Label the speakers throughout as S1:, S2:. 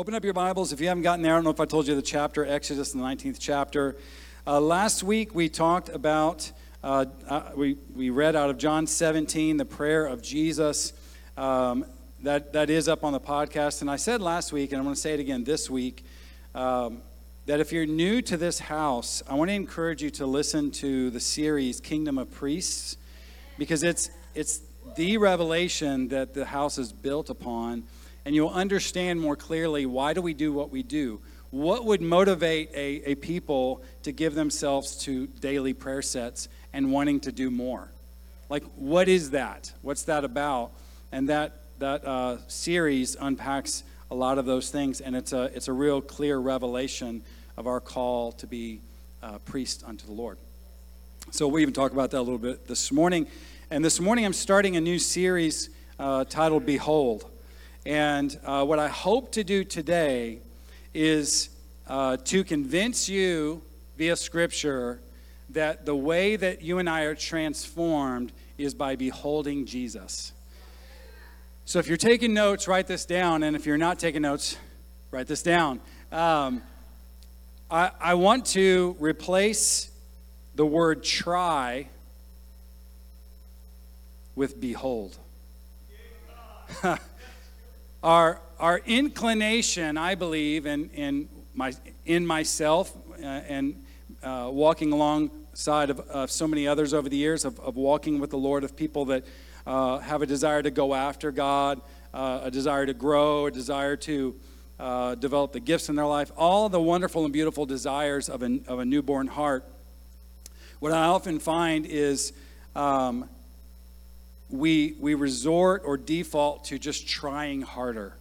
S1: Open up your Bibles if you haven't gotten there. I don't know if I told you the chapter, Exodus, the 19th chapter. Uh, last week we talked about, uh, uh, we, we read out of John 17, the prayer of Jesus. Um, that, that is up on the podcast. And I said last week, and I'm going to say it again this week, um, that if you're new to this house, I want to encourage you to listen to the series Kingdom of Priests because it's, it's the revelation that the house is built upon and you'll understand more clearly why do we do what we do. What would motivate a, a people to give themselves to daily prayer sets and wanting to do more? Like what is that? What's that about? And that that uh, series unpacks a lot of those things and it's a it's a real clear revelation of our call to be uh, priest unto the lord. So we even talk about that a little bit this morning. And this morning i'm starting a new series uh, titled behold and uh, what I hope to do today is uh, to convince you via Scripture that the way that you and I are transformed is by beholding Jesus. So if you're taking notes, write this down. And if you're not taking notes, write this down. Um, I, I want to replace the word try with behold. Our, our inclination, I believe, in, in, my, in myself uh, and uh, walking alongside of, of, so many others over the years, of, of walking with the Lord, of people that uh, have a desire to go after God, uh, a desire to grow, a desire to uh, develop the gifts in their life, all the wonderful and beautiful desires of a, of a newborn heart. What I often find is um, we, we resort or default to just trying harder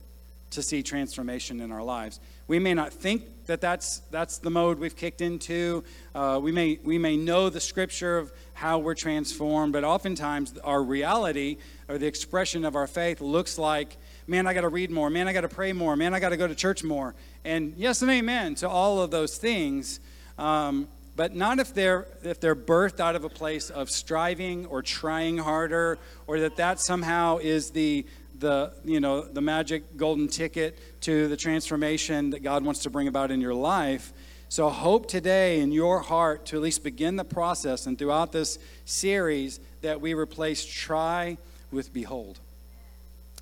S1: to see transformation in our lives. We may not think that that's, that's the mode we've kicked into. Uh, we, may, we may know the scripture of how we're transformed, but oftentimes our reality or the expression of our faith looks like, man, I got to read more. Man, I got to pray more. Man, I got to go to church more. And yes and amen to all of those things. Um, but not if they're if they're birthed out of a place of striving or trying harder or that that somehow is the the you know the magic golden ticket to the transformation that God wants to bring about in your life. So hope today in your heart to at least begin the process and throughout this series that we replace try with behold.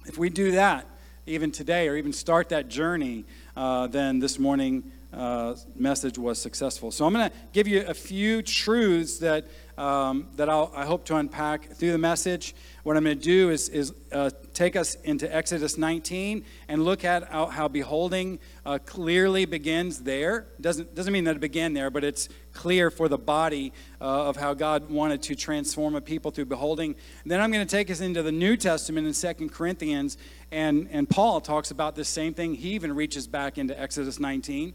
S1: If we do that even today or even start that journey, uh, then this morning uh, message was successful. So I'm going to give you a few truths that um, that I'll, i hope to unpack through the message. What I'm going to do is, is uh, take us into Exodus 19 and look at how, how beholding uh, clearly begins there. Doesn't doesn't mean that it began there, but it's clear for the body uh, of how God wanted to transform a people through beholding. And then I'm going to take us into the New Testament in Second Corinthians, and and Paul talks about this same thing. He even reaches back into Exodus 19.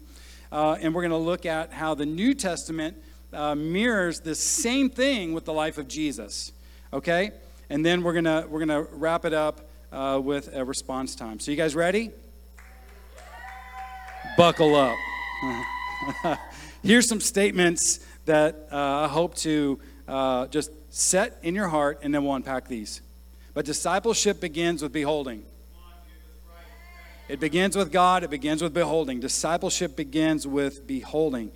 S1: Uh, and we're going to look at how the New Testament uh, mirrors the same thing with the life of Jesus. Okay? And then we're going to we're to wrap it up uh, with a response time. So you guys ready? Buckle up. Here's some statements that uh, I hope to uh, just set in your heart, and then we'll unpack these. But discipleship begins with beholding. It begins with God, it begins with beholding. Discipleship begins with beholding.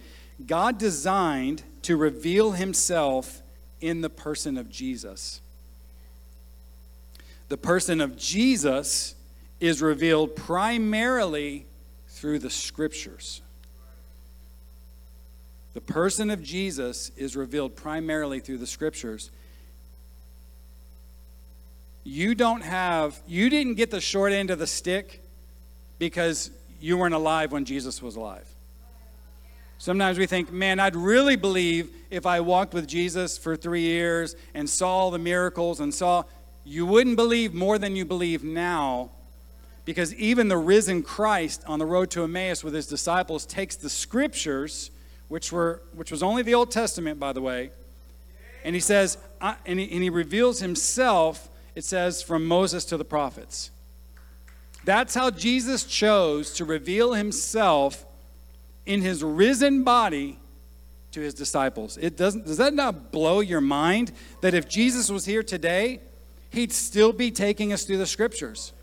S1: God designed to reveal himself in the person of Jesus. The person of Jesus is revealed primarily through the scriptures. The person of Jesus is revealed primarily through the scriptures. You don't have, you didn't get the short end of the stick because you weren't alive when Jesus was alive. Sometimes we think, man, I'd really believe if I walked with Jesus for three years and saw the miracles and saw. You wouldn't believe more than you believe now because even the risen Christ on the road to Emmaus with his disciples takes the scriptures, which, were, which was only the Old Testament, by the way, and he says, and, he, and he reveals himself, it says, from Moses to the prophets. That's how Jesus chose to reveal himself in his risen body to his disciples. It doesn't does that not blow your mind that if Jesus was here today, he'd still be taking us through the scriptures?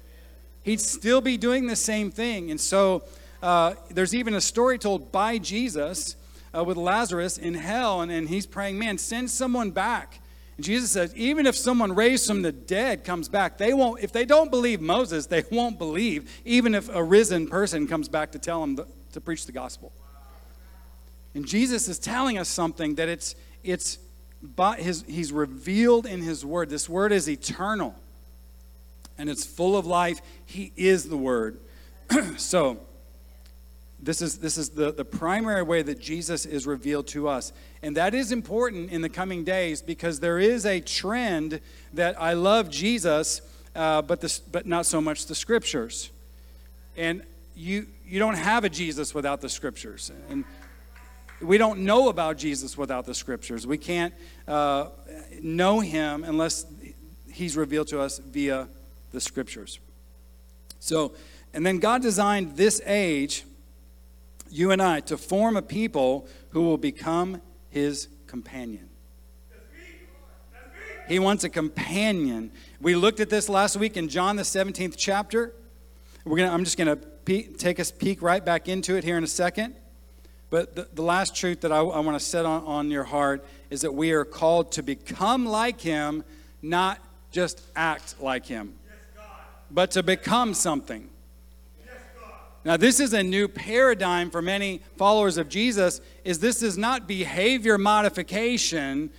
S1: he'd still be doing the same thing. And so uh, there's even a story told by Jesus uh, with Lazarus in hell, and, and he's praying, Man, send someone back. And Jesus says, even if someone raised from the dead comes back, they won't, if they don't believe Moses, they won't believe, even if a risen person comes back to tell them the, to preach the gospel. And Jesus is telling us something that it's, it's, but his, he's revealed in his word. This word is eternal and it's full of life. He is the word. so, this is, this is the, the primary way that Jesus is revealed to us. And that is important in the coming days because there is a trend that I love Jesus, uh, but, this, but not so much the scriptures. And you, you don't have a Jesus without the scriptures. And we don't know about Jesus without the scriptures. We can't uh, know him unless he's revealed to us via the scriptures. So, and then God designed this age you and I, to form a people who will become his companion. He wants a companion. We looked at this last week in John, the 17th chapter. We're gonna, I'm just going to take us peek right back into it here in a second. But the, the last truth that I, I want to set on, on your heart is that we are called to become like him, not just act like him, yes, but to become something. Now, this is a new paradigm for many followers of Jesus is this is not behavior modification,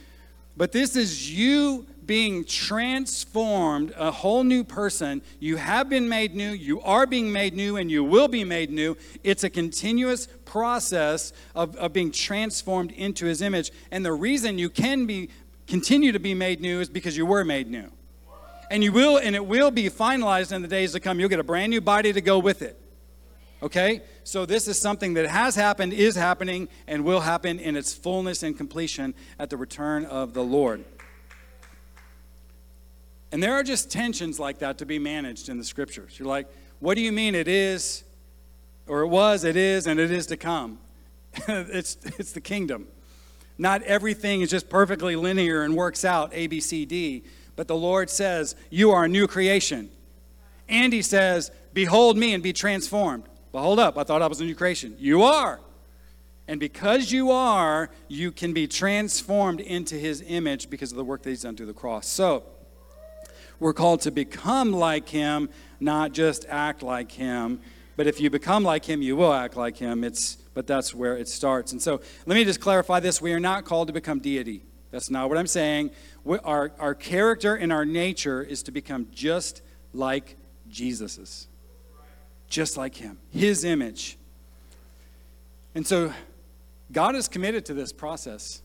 S1: but this is you being transformed, a whole new person. You have been made new, you are being made new, and you will be made new. It's a continuous process of, of being transformed into his image. And the reason you can be continue to be made new is because you were made new. And you will, and it will be finalized in the days to come. You'll get a brand new body to go with it. Okay? So this is something that has happened, is happening, and will happen in its fullness and completion at the return of the Lord. And there are just tensions like that to be managed in the scriptures. You're like, what do you mean it is, or it was, it is, and it is to come? it's, it's the kingdom. Not everything is just perfectly linear and works out A, B, C, D. But the Lord says, You are a new creation. And He says, Behold me and be transformed. Well, hold up. I thought I was a new creation. You are. And because you are, you can be transformed into his image because of the work that he's done through the cross. So, we're called to become like him, not just act like him. But if you become like him, you will act like him. It's but that's where it starts. And so, let me just clarify this: we are not called to become deity. That's not what I'm saying. We, our, our character and our nature is to become just like Jesus's just like him, his image. And so God is committed to this process.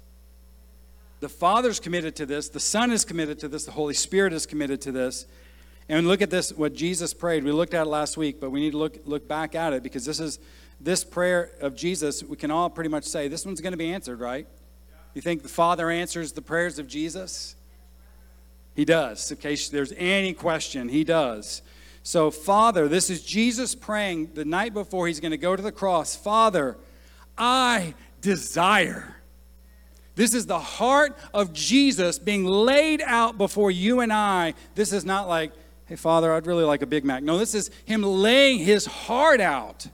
S1: The Father's committed to this, the Son is committed to this, the Holy Spirit is committed to this. And look at this, what Jesus prayed. We looked at it last week, but we need to look, look back at it because this is this prayer of Jesus, we can all pretty much say this one's going to be answered, right? You think the Father answers the prayers of Jesus? He does. In case there's any question, he does. So, Father, this is Jesus praying the night before he's going to go to the cross. Father, I desire. This is the heart of Jesus being laid out before you and I. This is not like, hey, Father, I'd really like a Big Mac. No, this is him laying his heart out.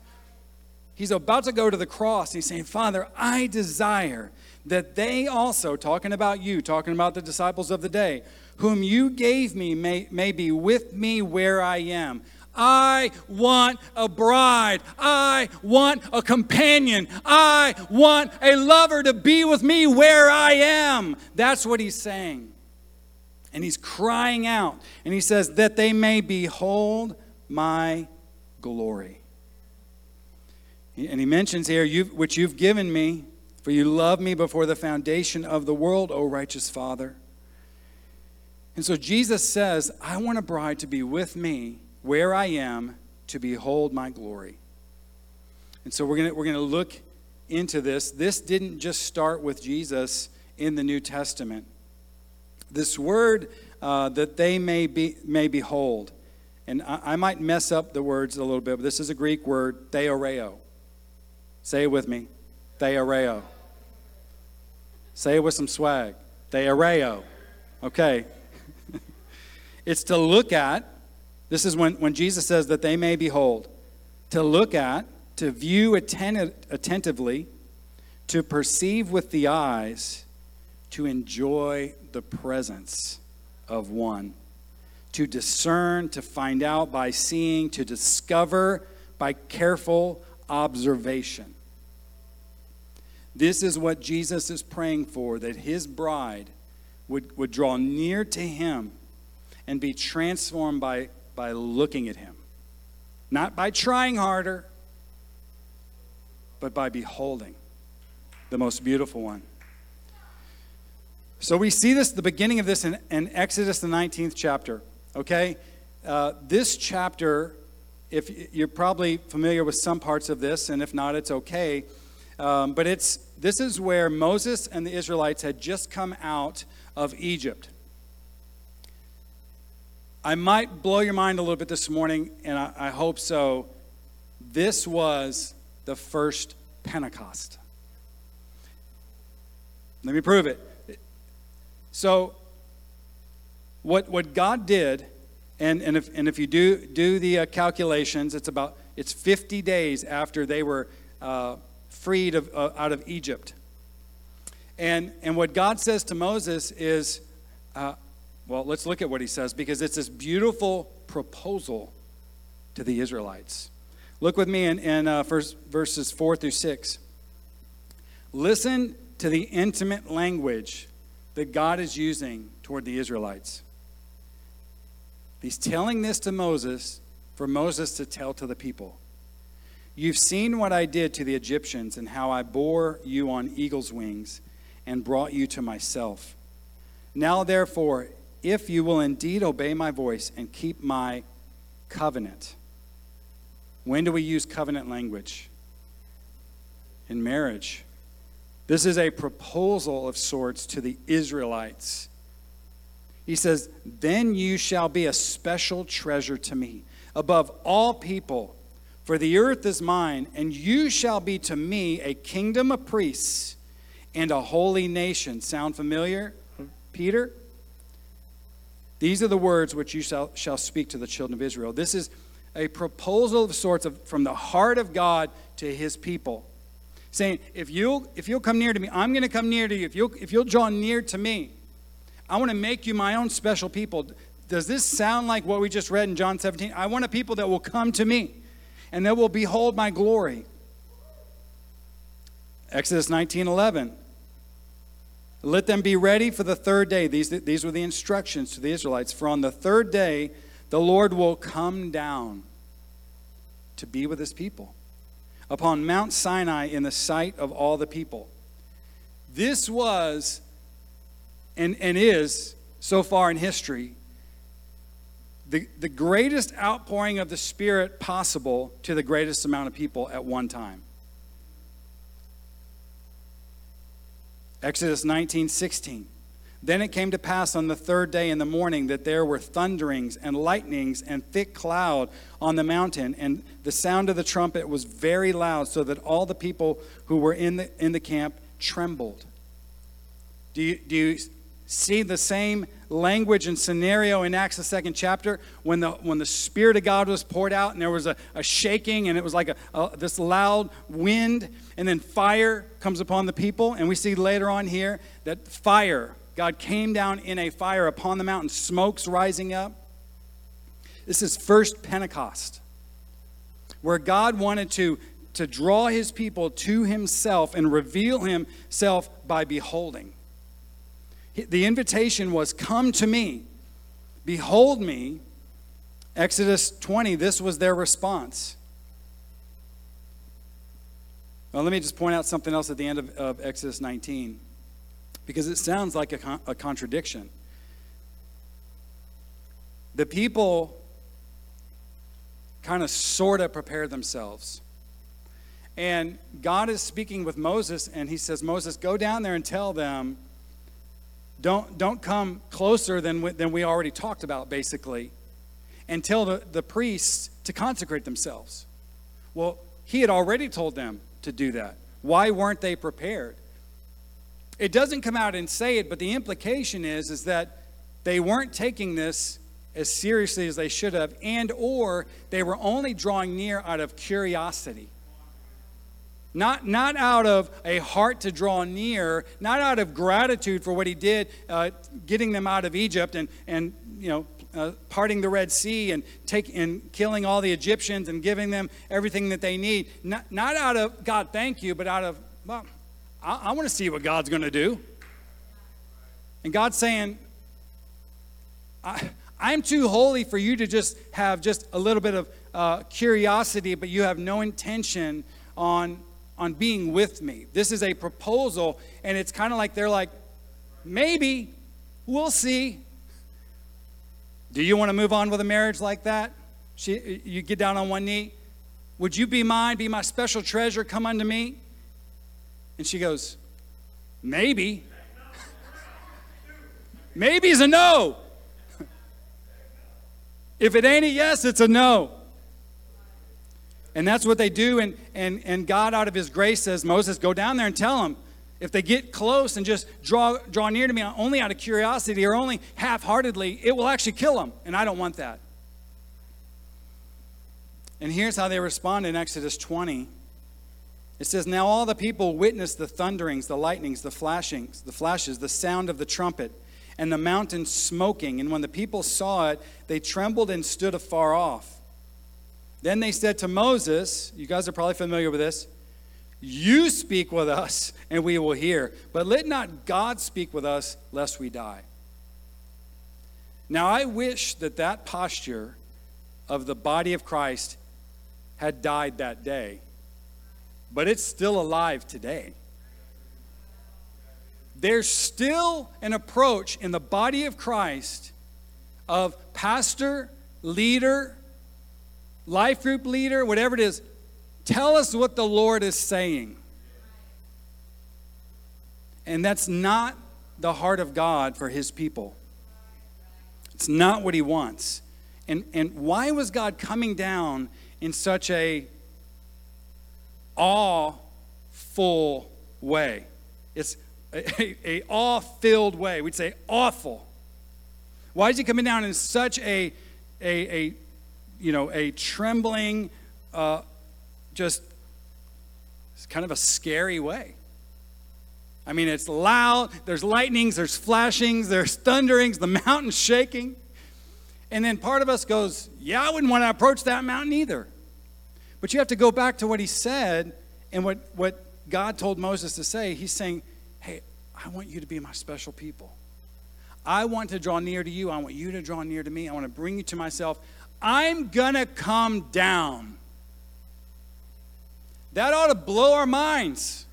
S1: He's about to go to the cross. He's saying, Father, I desire that they also, talking about you, talking about the disciples of the day, whom you gave me may, may be with me where I am. I want a bride. I want a companion. I want a lover to be with me where I am. That's what he's saying. And he's crying out. And he says, That they may behold my glory. And he mentions here, you've, which you've given me, for you loved me before the foundation of the world, O righteous Father. And so Jesus says, I want a bride to be with me where I am to behold my glory. And so we're going we're going to look into this. This didn't just start with Jesus in the New Testament. This word uh, that they may, be, may behold, and I, I, might mess up the words a little bit, but this is a Greek word, theoreo. Say it with me, theoreo. Say it with some swag, theoreo. Okay, it's to look at, This is when, when Jesus says that they may behold, to look at, to view atten- attentively, to perceive with the eyes, to enjoy the presence of one, to discern, to find out by seeing, to discover by careful observation. This is what Jesus is praying for that his bride would, would draw near to him and be transformed by, by looking at him. Not by trying harder, but by beholding the most beautiful one. So we see this, the beginning of this in, in Exodus, the 19th chapter. Okay? Uh, this chapter, if you're probably familiar with some parts of this, and if not, it's okay. Um, but it's this is where Moses and the Israelites had just come out of Egypt. I might blow your mind a little bit this morning, and I, I hope so. This was the first Pentecost. Let me prove it. So, what, what God did, and, and, if, and if you do, do the uh, calculations, it's about it's 50 days after they were uh, freed of, uh, out of Egypt. And, and what God says to Moses is, uh, well, let's look at what he says because it's this beautiful proposal to the Israelites. Look with me in, in uh, first, verses 4 through 6. Listen to the intimate language that God is using toward the Israelites. He's telling this to Moses for Moses to tell to the people. You've seen what I did to the Egyptians and how I bore you on eagle's wings and brought you to myself. Now, therefore, if you will indeed obey my voice and keep my covenant. When do we use covenant language? In marriage. This is a proposal of sorts to the Israelites. He says, Then you shall be a special treasure to me above all people, for the earth is mine, and you shall be to me a kingdom of priests and a holy nation. Sound familiar, Peter? These are the words which you shall, shall speak to the children of Israel. This is a proposal of sorts of, from the heart of God to his people. Saying, if you'll, if you'll come near to me, I'm going to come near to you. If you'll, if you'll draw near to me, I want to make you my own special people. Does this sound like what we just read in John 17? I want a people that will come to me and that will behold my glory. Exodus 19 11. Let them be ready for the third day. These, these were the instructions to the Israelites. For on the third day, the Lord will come down to be with his people upon Mount Sinai in the sight of all the people. This was and, and is, so far in history, the, the greatest outpouring of the Spirit possible to the greatest amount of people at one time. Exodus 19 16. Then it came to pass on the third day in the morning that there were thunderings and lightnings and thick cloud on the mountain, and the sound of the trumpet was very loud, so that all the people who were in the, in the camp trembled. Do you, do you see the same language and scenario in Acts, the second chapter, when the, when the Spirit of God was poured out and there was a, a shaking and it was like a, a, this loud wind, and then fire comes upon the people. And we see later on here that fire, God came down in a fire upon the mountain, smoke's rising up. This is first Pentecost, where God wanted to, to draw his people to himself and reveal himself by beholding. The invitation was, Come to me, behold me. Exodus 20, this was their response. Let me just point out something else at the end of, of Exodus 19, because it sounds like a, con- a contradiction. The people kind of sort of prepared themselves. And God is speaking with Moses, and he says, Moses, go down there and tell them don't, don't come closer than, we, than we already talked about, basically, and tell the, the priests to consecrate themselves. Well, he had already told them to do that. Why weren't they prepared? It doesn't come out and say it, but the implication is, is that they weren't taking this as seriously as they should have, and or they were only drawing near out of curiosity. Not, not out of a heart to draw near, not out of gratitude for what he did, uh, getting them out of Egypt and, and you know, uh, parting the Red Sea and, take, and killing all the Egyptians and giving them everything that they need. Not, not out of, God, thank you, but out of, well, I, I want to see what God's going to do. And God's saying, I, I'm too holy for you to just have just a little bit of uh, curiosity, but you have no intention on, on being with me. This is a proposal, and it's kind of like they're like, maybe, we'll see. Do you want to move on with a marriage like that? She, you get down on one knee. Would you be mine, be my special treasure, come unto me? And she goes, Maybe. Maybe's a no. if it ain't a yes, it's a no. And that's what they do. And, and, and God, out of his grace, says, Moses, go down there and tell them. If they get close and just draw, draw near to me only out of curiosity or only half heartedly, it will actually kill them. And I don't want that. And here's how they respond in Exodus 20. It says, Now all the people witnessed the thunderings, the lightnings, the flashings, the flashes, the sound of the trumpet, and the mountain smoking. And when the people saw it, they trembled and stood afar off. Then they said to Moses, You guys are probably familiar with this. You speak with us, and we will hear. But let not God speak with us, lest we die. Now, I wish that that posture of the body of Christ had died that day but it's still alive today. There's still an approach in the body of Christ of pastor, leader, life group leader, whatever it is, tell us what the Lord is saying. And that's not the heart of God for his people. It's not what he wants. And, and why was God coming down in such a awe-full way. It's a, a, a awe-filled way. We'd say awful. Why is he coming down in such a, a, a you know, a trembling, uh, just kind of a scary way? I mean, it's loud, there's lightnings, there's flashings, there's thunderings, the mountain's shaking. And then part of us goes, Yeah, I wouldn't want to approach that mountain either. But you have to go back to what he said and what, what God told Moses to say. He's saying, Hey, I want you to be my special people. I want to draw near to you. I want you to draw near to me. I want to bring you to myself. I'm going to come down. That ought to blow our minds.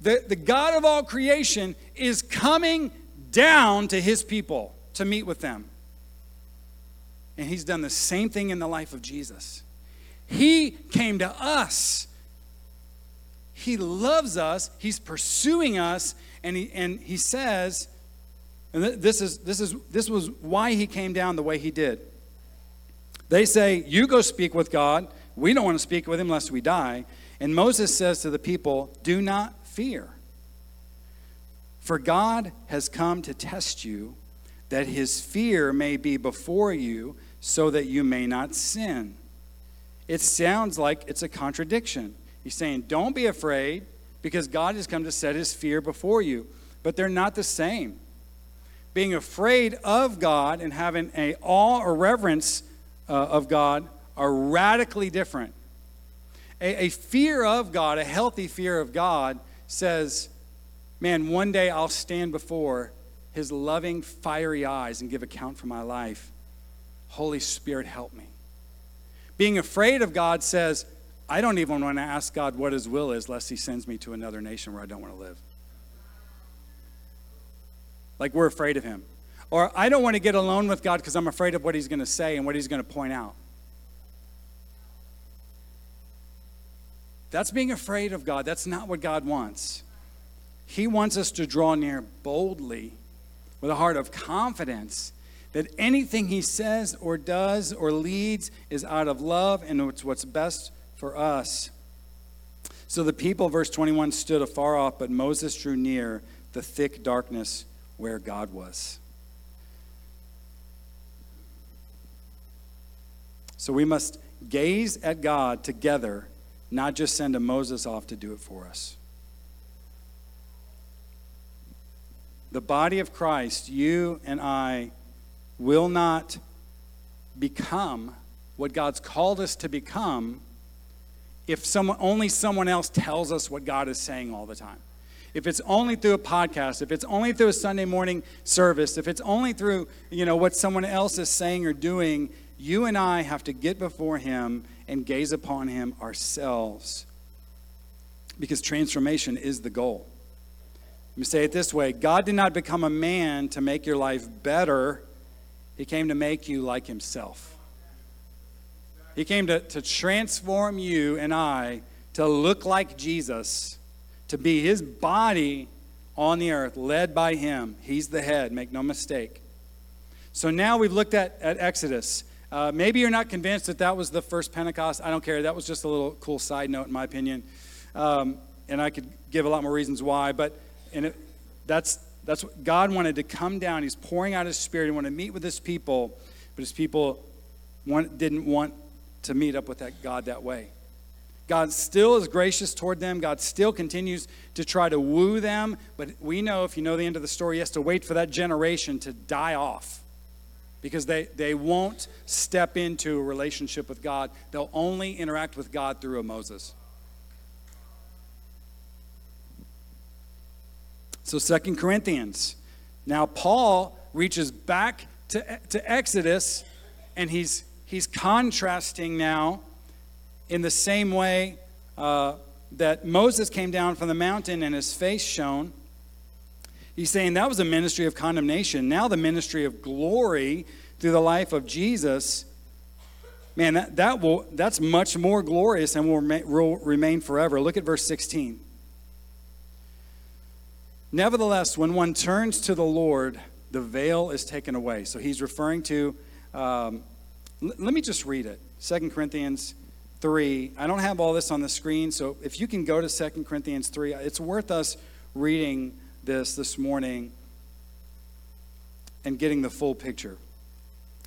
S1: The, the God of all creation is coming down to his people to meet with them. And he's done the same thing in the life of Jesus. He came to us. He loves us. He's pursuing us. And he, and he says, and this, is, this, is, this was why he came down the way he did. They say, You go speak with God. We don't want to speak with him lest we die. And Moses says to the people, Do not fear. For God has come to test you, that his fear may be before you, so that you may not sin it sounds like it's a contradiction. He's saying, Don't be afraid because God has come to set his fear before you. But they're not the same. Being afraid of God and having a awe or reverence uh, of God are radically different. A, a fear of God, a healthy fear of God, says, Man, one day I'll stand before his loving, fiery eyes and give account for my life. Holy Spirit, help me. Being afraid of God says, I don't even want to ask God what his will is, lest he sends me to another nation where I don't want to live. Like we're afraid of him. Or I don't want to get alone with God because I'm afraid of what he's going to say and what he's going to point out. That's being afraid of God. That's not what God wants. He wants us to draw near boldly with a heart of confidence that anything he says or does or leads is out of love and it's what's best for us. So the people, verse 21, stood afar off, but Moses drew near the thick darkness where God was. So we must gaze at God together, not just send a Moses off to do it for us. The body of Christ, you and I, will not become what God's called us to become if someone, only someone else tells us what God is saying all the time. If it's only through a podcast, if it's only through a Sunday morning service, if it's only through, you know, what someone else is saying or doing, you and I have to get before him and gaze upon him ourselves. Because transformation is the goal. Let me say it this way God did not become a man to make your life better, He came to make you like Himself. He came to, to transform you and I to look like Jesus, to be His body on the earth, led by Him. He's the head, make no mistake. So now we've looked at, at Exodus. Uh, maybe you're not convinced that that was the first Pentecost. I don't care. That was just a little cool side note, in my opinion. Um, and I could give a lot more reasons why. But and it, that's, that's what God wanted to come down. He's pouring out his spirit. He wanted to meet with his people, but his people want, didn't want to meet up with that God that way. God still is gracious toward them. God still continues to try to woo them. But we know, if you know the end of the story, he has to wait for that generation to die off because they, they won't step into a relationship with God. They'll only interact with God through a Moses. So, Second Corinthians. Now, Paul reaches back to, to Exodus and he's, he's contrasting now in the same way uh, that Moses came down from the mountain and his face shone. He's saying that was a ministry of condemnation. Now, the ministry of glory through the life of Jesus, man, that, that will, that's much more glorious and will, will remain forever. Look at verse 16. Nevertheless, when one turns to the Lord, the veil is taken away. So he's referring to, um, l- let me just read it 2 Corinthians 3. I don't have all this on the screen, so if you can go to 2 Corinthians 3, it's worth us reading this this morning and getting the full picture.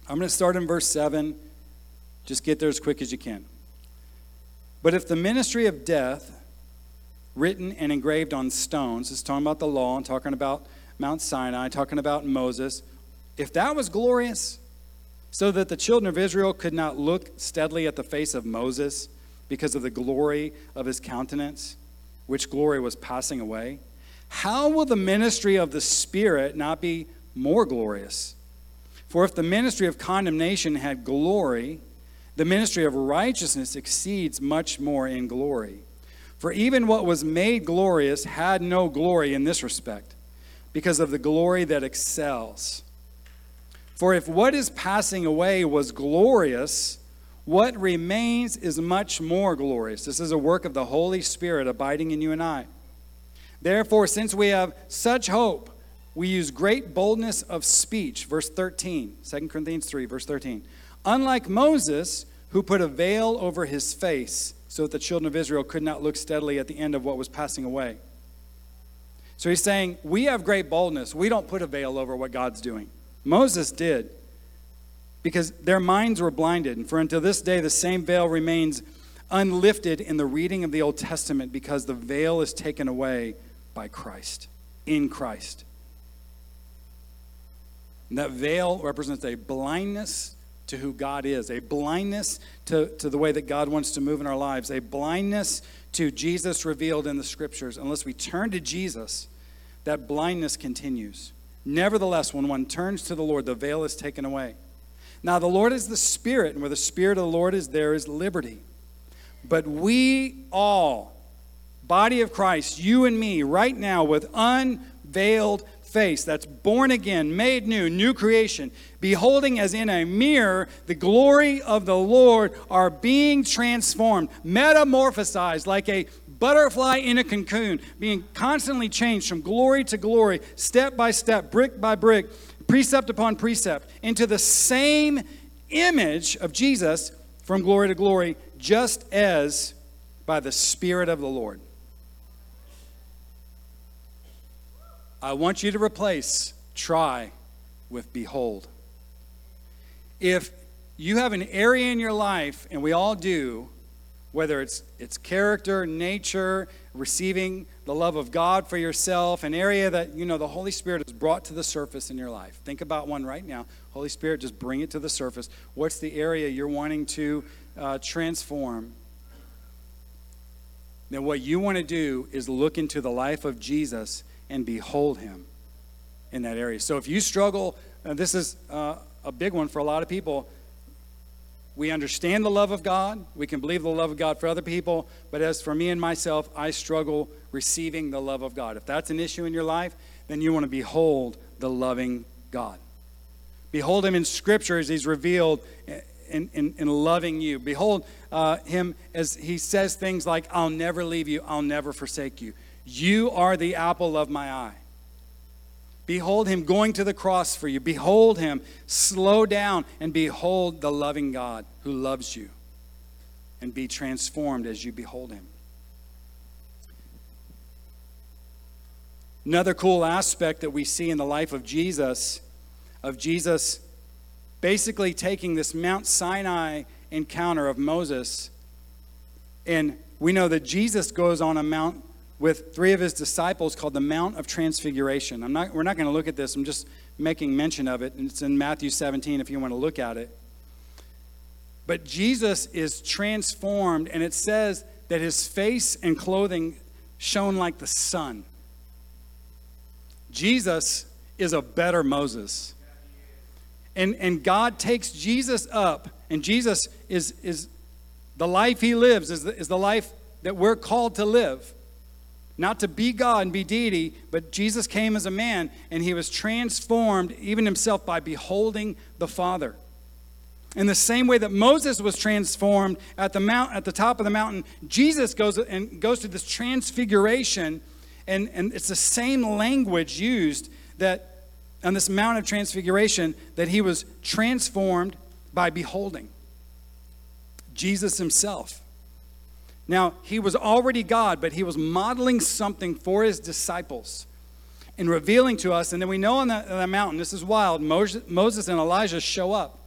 S1: I'm going to start in verse 7. Just get there as quick as you can. But if the ministry of death, written and engraved on stones. is talking about the law and talking about Mount Sinai, talking about Moses. If that was glorious, so that the children of Israel could not look steadily at the face of Moses because of the glory of his countenance, which glory was passing away, how will the ministry of the Spirit not be more glorious? For if the ministry of condemnation had glory, the ministry of righteousness exceeds much more in glory. For even what was made glorious had no glory in this respect, because of the glory that excels. For if what is passing away was glorious, what remains is much more glorious. This is a work of the Holy Spirit abiding in you and I. Therefore, since we have such hope, we use great boldness of speech. Verse 13, 2 Corinthians 3, verse 13. Unlike Moses, who put a veil over his face so that the children of Israel could not look steadily at the end of what was passing away. So he's saying, We have great boldness. We don't put a veil over what God's doing. Moses did because their minds were blinded. And for until this day, the same veil remains unlifted in the reading of the Old Testament because the veil is taken away by Christ, in Christ. And that veil represents a blindness to who God is, a blindness to, to the way that God wants to move in our lives, a blindness to Jesus revealed in the scriptures. Unless we turn to Jesus, that blindness continues. Nevertheless, when one turns to the Lord, the veil is taken away. Now, the Lord is the Spirit, and where the Spirit of the Lord is, there is liberty. But we all, body of Christ, you and me, right now, with unveiled face that's born again, made new, new creation, beholding as in a mirror the glory of the Lord, are being transformed, metamorphosized like a butterfly in a cocoon, being constantly changed from glory to glory, step by step, brick by brick, precept upon precept, into the same image of Jesus from glory to glory, just as by the Spirit of the Lord. I want you to replace try with behold. If you have an area in your life, and we all do, whether it's, it's character, nature, receiving the love of God for yourself, an area that, you know, the Holy Spirit has brought to the surface in your life. Think about one right now. Holy Spirit, just bring it to the surface. What's the area you're wanting to uh, transform? Then what you want to do is look into the life of Jesus and behold him in that area. So if you struggle, this is uh, a big one for a lot of people we understand the love of God. We can believe the love of God for other people. But as for me and myself, I struggle receiving the love of God. If that's an issue in your life, then you want to behold the loving God. Behold him in Scripture as he's revealed in, in, in loving you. Behold uh, him as he says things like, I'll never leave you, I'll never forsake you. You are the apple of my eye. Behold him going to the cross for you. Behold him. Slow down and behold the loving God who loves you. And be transformed as you behold him. Another cool aspect that we see in the life of Jesus, of Jesus basically taking this Mount Sinai encounter of Moses, and we know that Jesus goes on a Mount with three of his disciples called the Mount of Transfiguration. I'm not, we're not going to look at this, I'm just making mention of it. And it's in Matthew 17 if you want to look at it. But Jesus is transformed, and it says that his face and clothing shone like the sun. Jesus is a better Moses. And, and God takes Jesus up, and Jesus is, is the life he lives, is the, is the life that we're called to live not to be God and be deity, but Jesus came as a man and he was transformed, even himself, by beholding the Father. In the same way that Moses was transformed at the mount at the top of the mountain, Jesus goes and goes through this transfiguration, and, and it's the same language used that on this mount of transfiguration that he was transformed by beholding. Jesus himself. Now, he was already God, but he was modeling something for his disciples and revealing to us. And then we know on that, that mountain, this is wild, Moses, Moses and Elijah show up.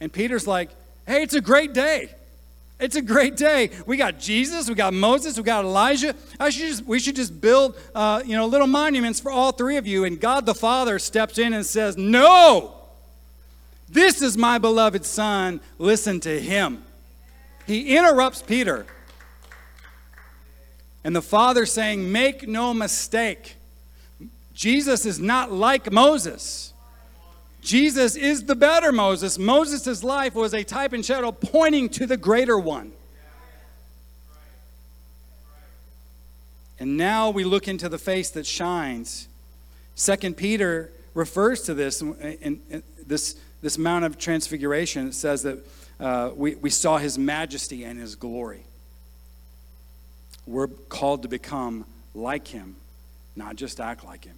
S1: And Peter's like, hey, it's a great day. It's a great day. We got Jesus, we got Moses, we got Elijah. I should just, we should just build, uh, you know, little monuments for all three of you. And God the Father steps in and says, "No, this is my beloved Son. Listen to him." He interrupts Peter. And the father saying, Make no mistake, Jesus is not like Moses. Jesus is the better Moses. Moses' life was a type and shadow pointing to the greater one. And now we look into the face that shines. Second Peter refers to this in, in this, this Mount of Transfiguration. It says that uh, we, we saw his majesty and his glory. We're called to become like him, not just act like him.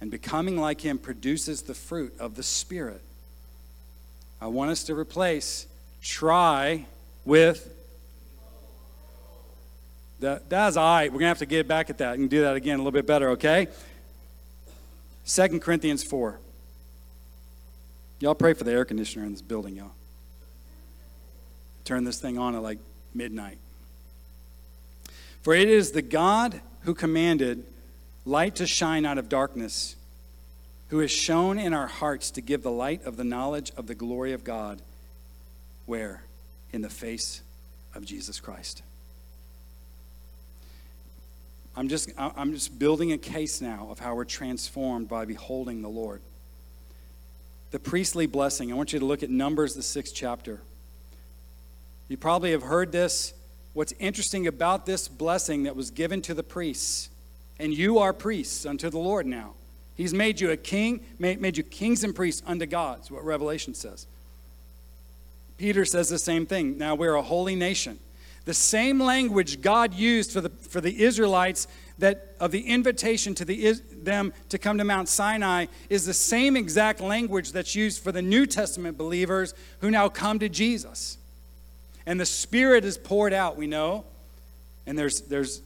S1: And becoming like him produces the fruit of the Spirit. I want us to replace try with that, that's all right. We're going to have to get back at that and do that again a little bit better, okay? Second Corinthians 4. Y'all pray for the air conditioner in this building, y'all turn this thing on at like midnight. For it is the God who commanded light to shine out of darkness, who has shone in our hearts to give the light of the knowledge of the glory of God. Where? In the face of Jesus Christ. I'm just, I'm just building a case now of how we're transformed by beholding the Lord. The priestly blessing, I want you to look at Numbers, the sixth chapter. You probably have heard this. What's interesting about this blessing that was given to the priests, and you are priests unto the Lord now. He's made you a king, made, made you kings and priests unto God, is what Revelation says. Peter says the same thing. Now we're a holy nation. The same language God used for the, for the Israelites that of the invitation to the, them to come to Mount Sinai is the same exact language that's used for the New Testament believers who now come to Jesus and the Spirit is poured out, we know. And there's, there's,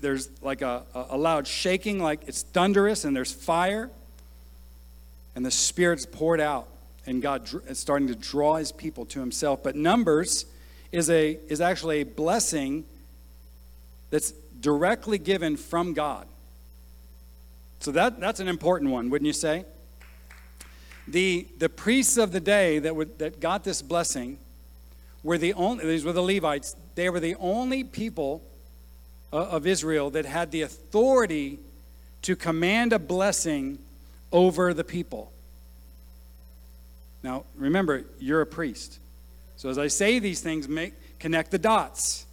S1: there's like a, a loud shaking, like it's thunderous, and there's fire. And the Spirit's poured out. and God is starting to draw his people to himself. But Numbers is, a, is actually a blessing that's directly given from God. So that, that's an important one, wouldn't you say? The, the priests of the day that, would, that got this blessing were the only, these were the Levites, they were the only people uh, of Israel that had the authority to command a blessing over the people. Now, remember, you're a priest. So as I say these things, make, connect the dots.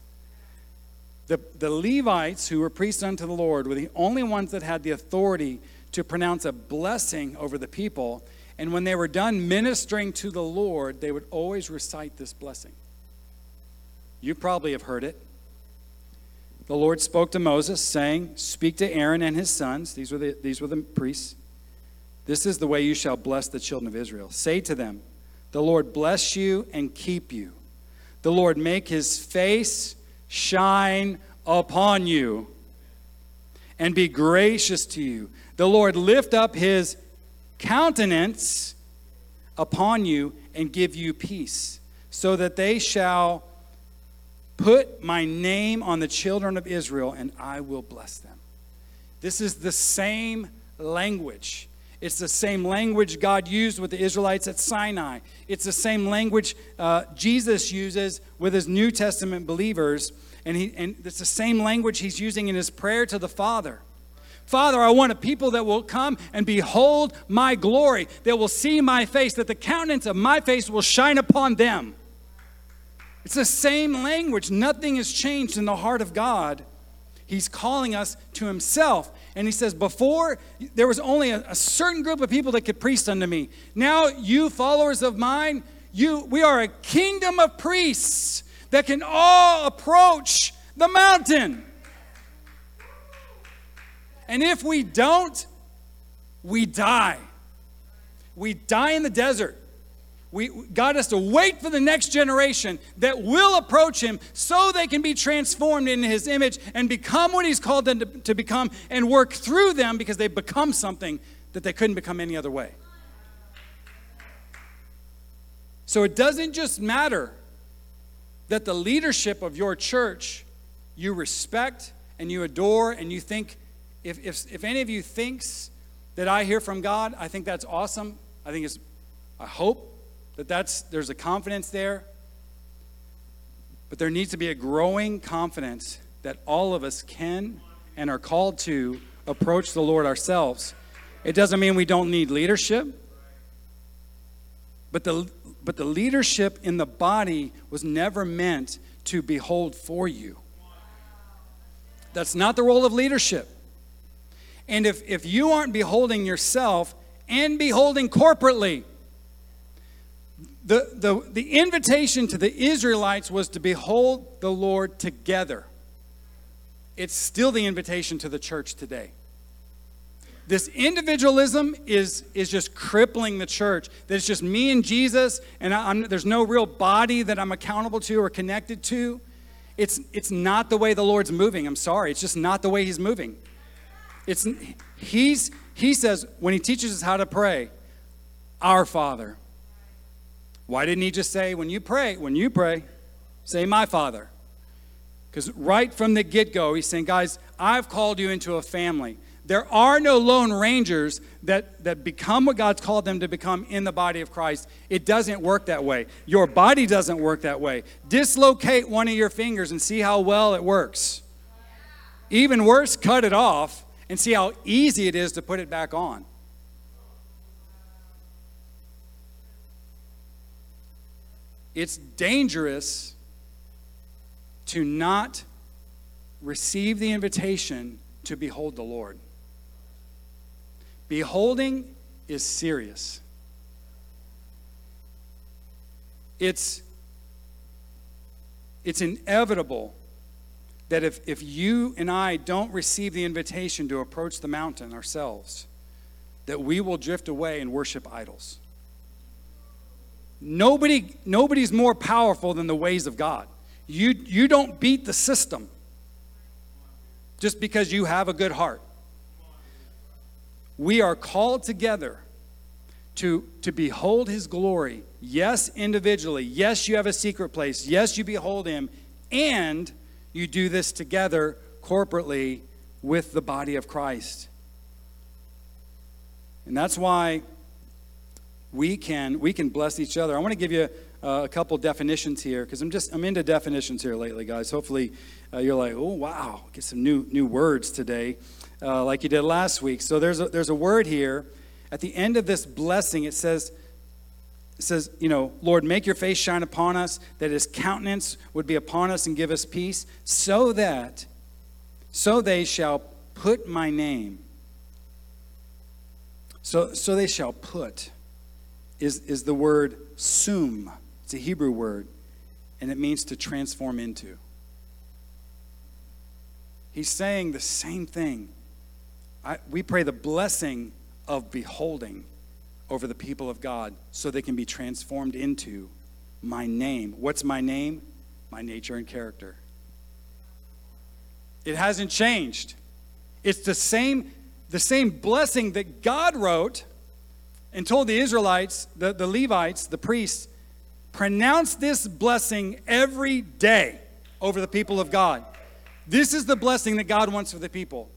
S1: The, the Levites, who were priests unto the Lord, were the only ones that had the authority to pronounce a blessing over the people. And when they were done ministering to the Lord, they would always recite this blessing. You probably have heard it. The Lord spoke to Moses, saying, Speak to Aaron and his sons. These were the, these were the priests. This is the way you shall bless the children of Israel. Say to them, The Lord bless you and keep you. The Lord make his face shine upon you and be gracious to you. The Lord lift up his countenance upon you and give you peace, so that they shall put my name on the children of Israel and I will bless them. This is the same language. It's the same language God used with the Israelites at Sinai. It's the same language uh, Jesus uses with his New Testament believers. And, he, and it's the same language he's using in his prayer to the Father. Father, I want a people that will come and behold my glory, that will see my face, that the countenance of my face will shine upon them. It's the same language. Nothing has changed in the heart of God. He's calling us to himself. And he says, Before, there was only a, a, certain group of people that could priest unto me. Now, you followers of mine, you, we are a kingdom of priests that can all approach the mountain. And if we don't, we die. We die in the desert. We, God has to wait for the next generation that will approach Him so they can be transformed in His image and become what He's called them to, to become and work through them because they've become something that they couldn't become any other way. So it doesn't just matter that the leadership of your church you respect and you adore and you think if, if, if any of you thinks that i hear from god i think that's awesome i think it's i hope that that's there's a confidence there but there needs to be a growing confidence that all of us can and are called to approach the lord ourselves it doesn't mean we don't need leadership but the but the leadership in the body was never meant to behold for you. That's not the role of leadership. And if, if you aren't beholding yourself and beholding corporately, the, the, the invitation to the Israelites was to behold the Lord together. It's still the invitation to the church today. This individualism is, is just crippling the church. That it's just me and Jesus, and I'm, there's no real body that I'm accountable to or connected to. It's, it's not the way the Lord's moving. I'm sorry. It's just not the way He's moving. It's, he's, he says, when He teaches us how to pray, Our Father. Why didn't He just say, when you pray, when you pray, say, My Father? Because right from the get go, He's saying, guys, I've called you into a family. There are no lone rangers that, that become what God's called them to become in the body of Christ. It doesn't work that way. Your body doesn't work that way. Dislocate one of your fingers and see how well it works. Even worse, cut it off and see how easy it is to put it back on. It's dangerous to not receive the invitation to behold the Lord. Beholding is serious. It's, it's inevitable that if, if you and I don't receive the invitation to approach the mountain ourselves, that we will drift away and worship idols. Nobody, nobody's more powerful than the ways of God. You, you don't beat the system just because you have a good heart we are called together to, to behold his glory. Yes, individually. Yes, you have a secret place. Yes, you behold him. And you do this together corporately with the body of Christ. And that's why we can we can bless each other. I want to give you uh, a couple definitions here because I'm just I'm into definitions here lately, guys. Hopefully, uh, you're like, oh wow, get some new new words today, uh, like you did last week. So there's a, there's a word here at the end of this blessing. It says. It says, you know, Lord, make your face shine upon us, that his countenance would be upon us and give us peace, so that, so they shall put my name. So, so they shall put is, is the word sum. It's a Hebrew word, and it means to transform into. He's saying the same thing. I, we pray the blessing of beholding over the people of God so they can be transformed into my name. What's my name? My nature and character. It hasn't changed. It's the same, the same blessing that God wrote and told the Israelites, the, the Levites, the priests, pronounce this blessing every day over the people of God. This is the blessing that God wants for the people.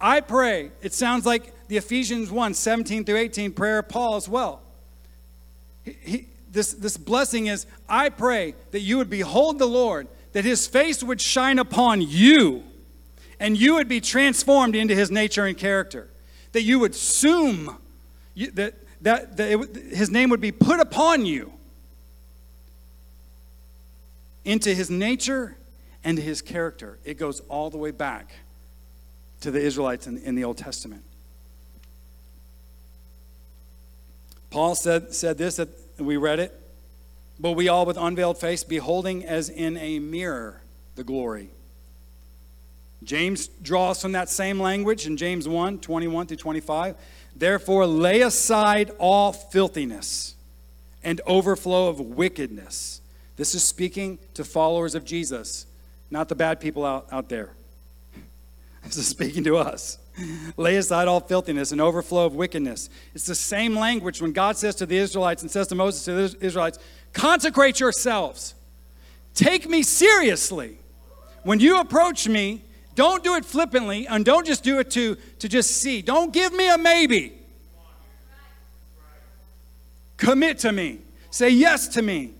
S1: I pray, it sounds like the Ephesians 1 17 through 18 prayer of Paul as well. He, this, this blessing is I pray that you would behold the Lord, that his face would shine upon you, and you would be transformed into his nature and character, that you would assume you, that, that, that it, his name would be put upon you into his nature and his character. It goes all the way back to the Israelites in, in the Old Testament. Paul said, said this, that we read it, but we all with unveiled face, beholding as in a mirror the glory. James draws from that same language in James 1 21 through 25. Therefore, lay aside all filthiness and overflow of wickedness. This is speaking to followers of Jesus, not the bad people out, out there. This is speaking to us. Lay aside all filthiness and overflow of wickedness. It's the same language when God says to the Israelites and says to Moses to the Israelites, consecrate yourselves. Take me seriously. When you approach me, don't do it flippantly and don't just do it to, to just see. Don't give me a maybe. Commit to me. Say yes to me.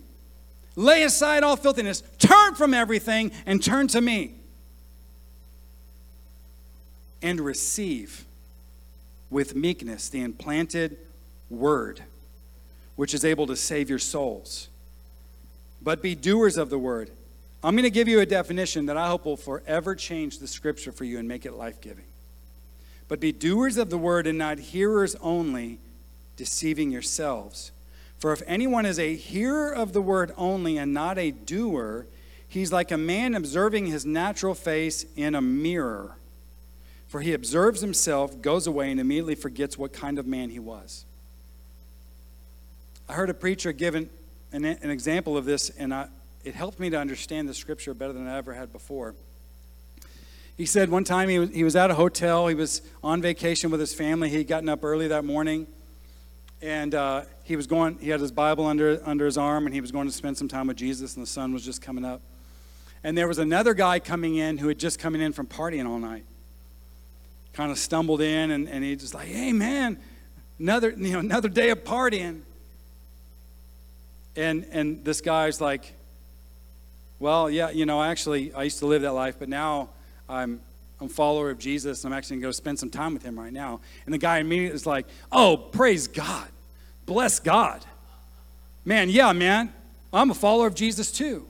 S1: Lay aside all filthiness. Turn from everything and turn to me. And receive with meekness the implanted word, which is able to save your souls. But be doers of the word I'm going to give you a definition that I hope will forever change the scripture for you and make it life giving. But be doers of the word and not hearers only, deceiving yourselves. For if anyone is a hearer of the word only and not a doer, he's like a man observing his natural face in a mirror. For he observes himself, goes away, and immediately forgets what kind of man he was. I heard a preacher give an, an, an example of this, and I, it helped me to understand the scripture better than I ever had before. He said one time he was, he was at a hotel, he was on vacation with his family. He'd gotten up early that morning, and uh, he was going, he had his Bible under, under his arm, and he was going to spend some time with Jesus, and the sun was just coming up. And there was another guy coming in who had just coming in from partying all night. Kind of stumbled in, and, and he just like, hey, man, another, you know, another day of partying. And, and this guy's like, well, yeah, you know, actually, I used to live that life, but now I'm, I'm a follower of Jesus. and I'm actually going to go spend some time with him right now. And the guy immediately is like, oh, praise God. Bless God. Man, yeah, man, I'm a follower of Jesus too.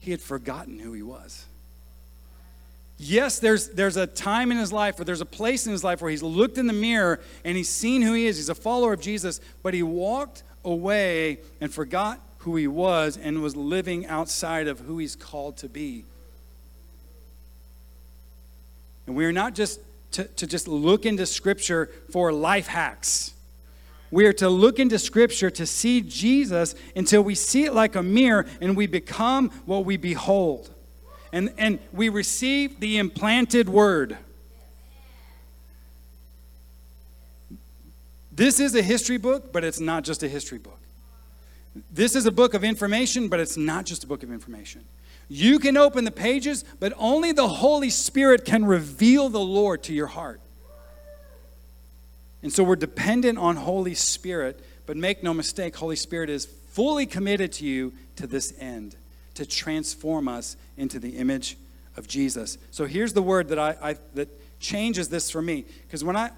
S1: He had forgotten who he was. Yes, there's, there's a time in his life, or there's a place in his life where he's looked in the mirror and he's seen who he is. He's a follower of Jesus, but he walked away and forgot who he was and was living outside of who he's called to be. And we are not just to, to just look into Scripture for life hacks. We are to look into Scripture to see Jesus until we see it like a mirror and we become what we behold. And, and we receive the implanted word. This is a history book, but it's not just a history book. This is a book of information, but it's not just a book of information. You can open the pages, but only the Holy Spirit can reveal the Lord to your heart. And so we're dependent on Holy Spirit, but make no mistake, Holy Spirit is fully committed to you to this end, to transform us into the image of Jesus. So here's the word that I, I that changes this for me. Because when I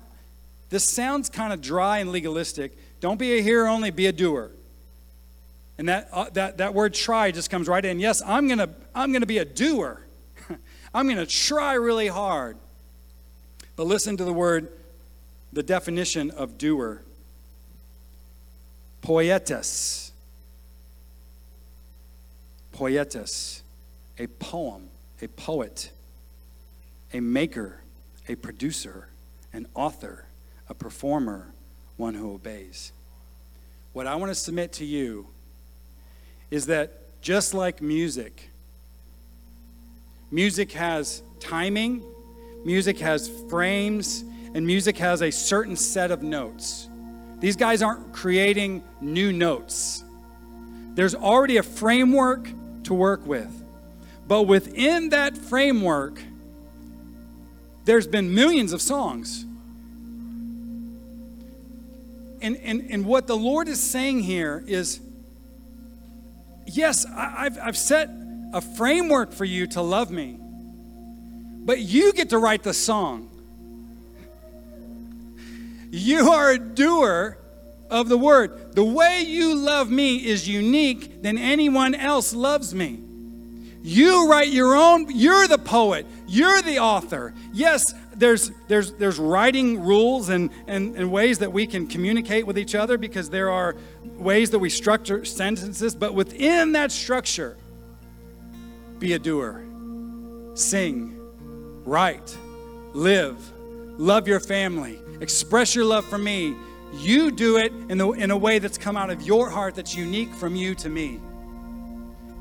S1: this sounds kind of dry and legalistic. Don't be a hearer only, be a doer. And that, uh, that, that word try just comes right in. Yes, I'm going to I'm going to be a doer. I'm going to try really hard. But listen to the word, the definition of doer poietes. Poietes, a poem, a poet, a maker, a producer, an author, a performer, one who obeys. What I want to submit to you is that just like music, music has timing, music has frames, and music has a certain set of notes. These guys aren't creating new notes. There's already a framework to work with. But within that framework, there's been millions of songs. And, and, and what the Lord is saying here is yes, I've, I've set a framework for you to love me, but you get to write the song. You are a doer of the word. The way you love me is unique than anyone else loves me. You write your own, you're the poet, you're the author. Yes, there's, there's, there's writing rules and, and, and ways that we can communicate with each other because there are ways that we structure sentences, but within that structure, be a doer. Sing, write, live, love your family, express your love for me. You do it in, the, in a way that's come out of your heart that's unique from you to me.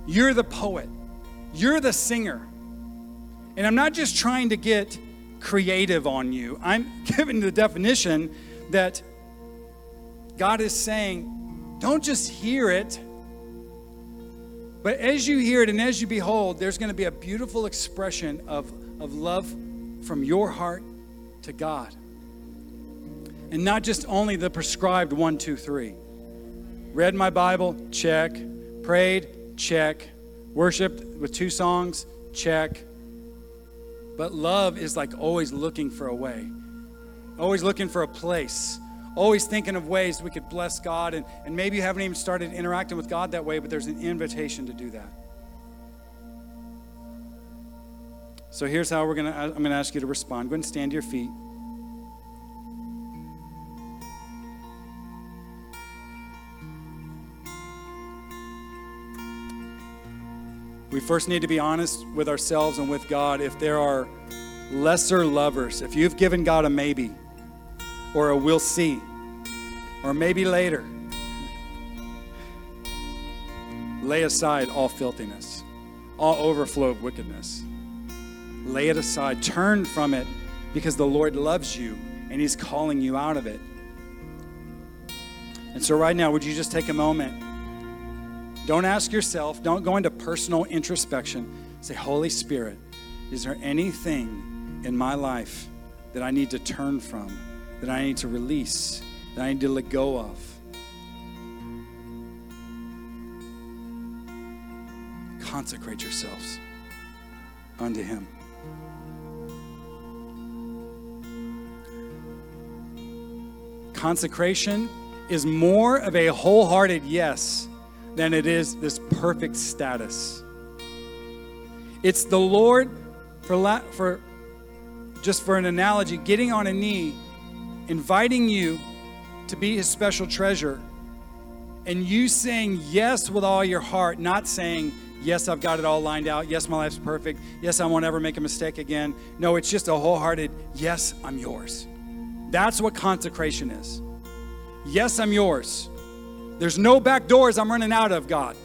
S1: You're the poet. You're the singer. And I'm not just trying to get creative on you, I'm giving the definition that God is saying, don't just hear it, but as you hear it and as you behold, there's going to be a beautiful expression of, of love from your heart to God. And not just only the prescribed one, two, three. Read my Bible, check. Prayed, check. Worshiped with two songs, check. But love is like always looking for a way, always looking for a place, always thinking of ways we could bless God. And, and maybe you haven't even started interacting with God that way, but there's an invitation to do that. So here's how we're gonna I'm gonna ask you to respond. Go ahead and stand to your feet. we first need to be honest with ourselves and with God if there are lesser lovers. If you've given God a maybe or a we'll see or maybe later, lay aside all filthiness, all overflow of wickedness. Lay it aside. Turn from it because the Lord loves you and He's calling you out of it. And so, right now, would you just take a moment? Don't ask yourself, don't go into personal introspection. Say, Holy Spirit, is there anything in my life that I need to turn from, that I need to release, that I need to let go of? Consecrate yourselves unto Him. Consecration is more of a wholehearted yes than it is this perfect status. It's the Lord, for, la- for just for an analogy, getting on a knee, inviting you to be his special treasure, and you saying yes with all your heart, not saying, Yes, I've got it all lined out. Yes, my life's perfect. Yes, I won't ever make a mistake again. No, it's just a wholehearted, Yes, I'm yours. That's what consecration is. Yes, I'm yours. There's no back doors I'm running out of, God.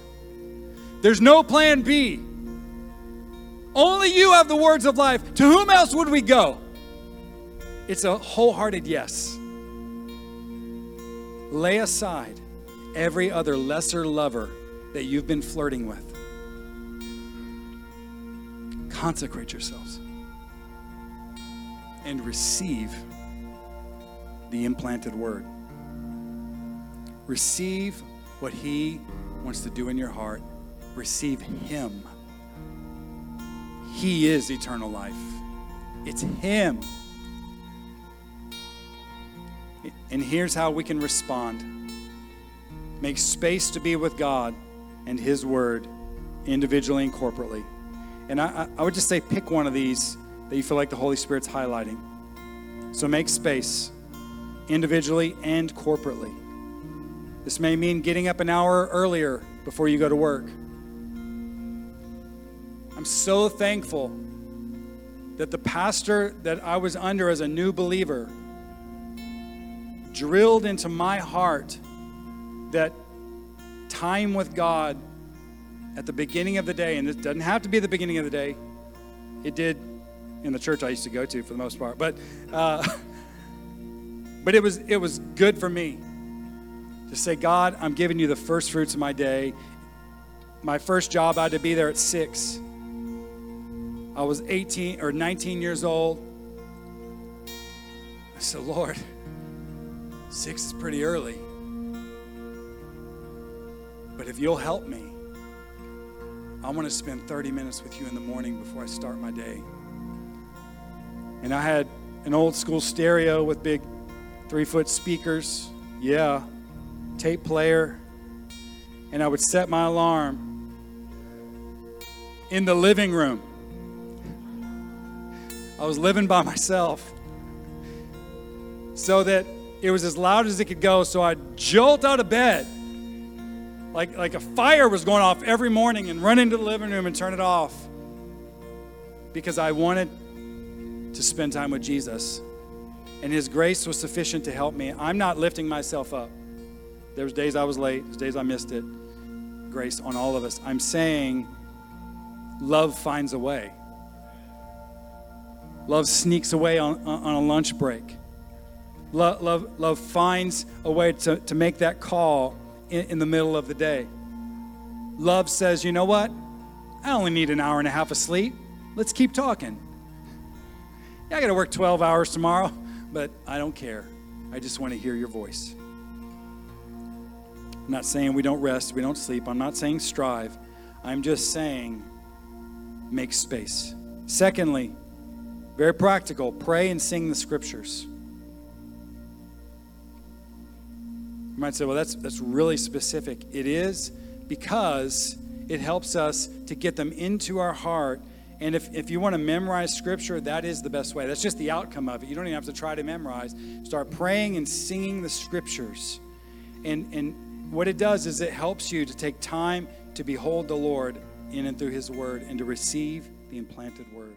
S1: There's no plan B. Only you have the words of life. To whom else would we go? It's a wholehearted yes. Lay aside every other lesser lover that you've been flirting with. Consecrate yourselves and receive the implanted word. Receive what He wants to do in your heart. Receive Him. He is eternal life. It's Him. And here's how we can respond make space to be with God and His Word individually and corporately. And I, I would just say pick one of these that you feel like the Holy Spirit's highlighting. So make space individually and corporately. This may mean getting up an hour earlier before you go to work. I'm so thankful that the pastor that I was under as a new believer drilled into my heart that time with God at the beginning of the day, and it doesn't have to be the beginning of the day, it did in the church I used to go to for the most part, but uh, but it was it was good for me to say, God, I'm giving you the first fruits of my day. My first job, I had to be there at six. I was 18 or 19 years old. I said, Lord, six is pretty early. But if you'll help me, I want to spend 30 minutes with you in the morning before I start my day. And I had an old school stereo with big three foot speakers. Yeah, tape player. And I would set my alarm in the living room. I was living by myself so that it was as loud as it could go. So I'd jolt out of bed like, like a fire was going off every morning and run into the living room and turn it off because I wanted to spend time with Jesus. And His grace was sufficient to help me. I'm not lifting myself up. There was days I was late, there's days I missed it. Grace on all of us. I'm saying love finds a way. Love sneaks away on, on a lunch break. Love, love, love finds a way to, to make that call in, in the middle of the day. Love says, you know what? I only need an hour and a half of sleep. Let's keep talking. Yeah, I got to work 12 hours tomorrow, but I don't care. I just want to hear your voice. I'm not saying we don't rest, we don't sleep. I'm not saying strive. I'm just saying make space. Secondly, very practical, pray and sing the scriptures. You might say, well, that's, that's really specific. It is because it helps us to get them into our heart. And if, if you want to memorize scripture, that is the best way. That's just the outcome of it. You don't even have to try to memorize. Start praying and singing the scriptures. And, and what it does is it helps you to take time to behold the Lord in and through his word and to receive the implanted word.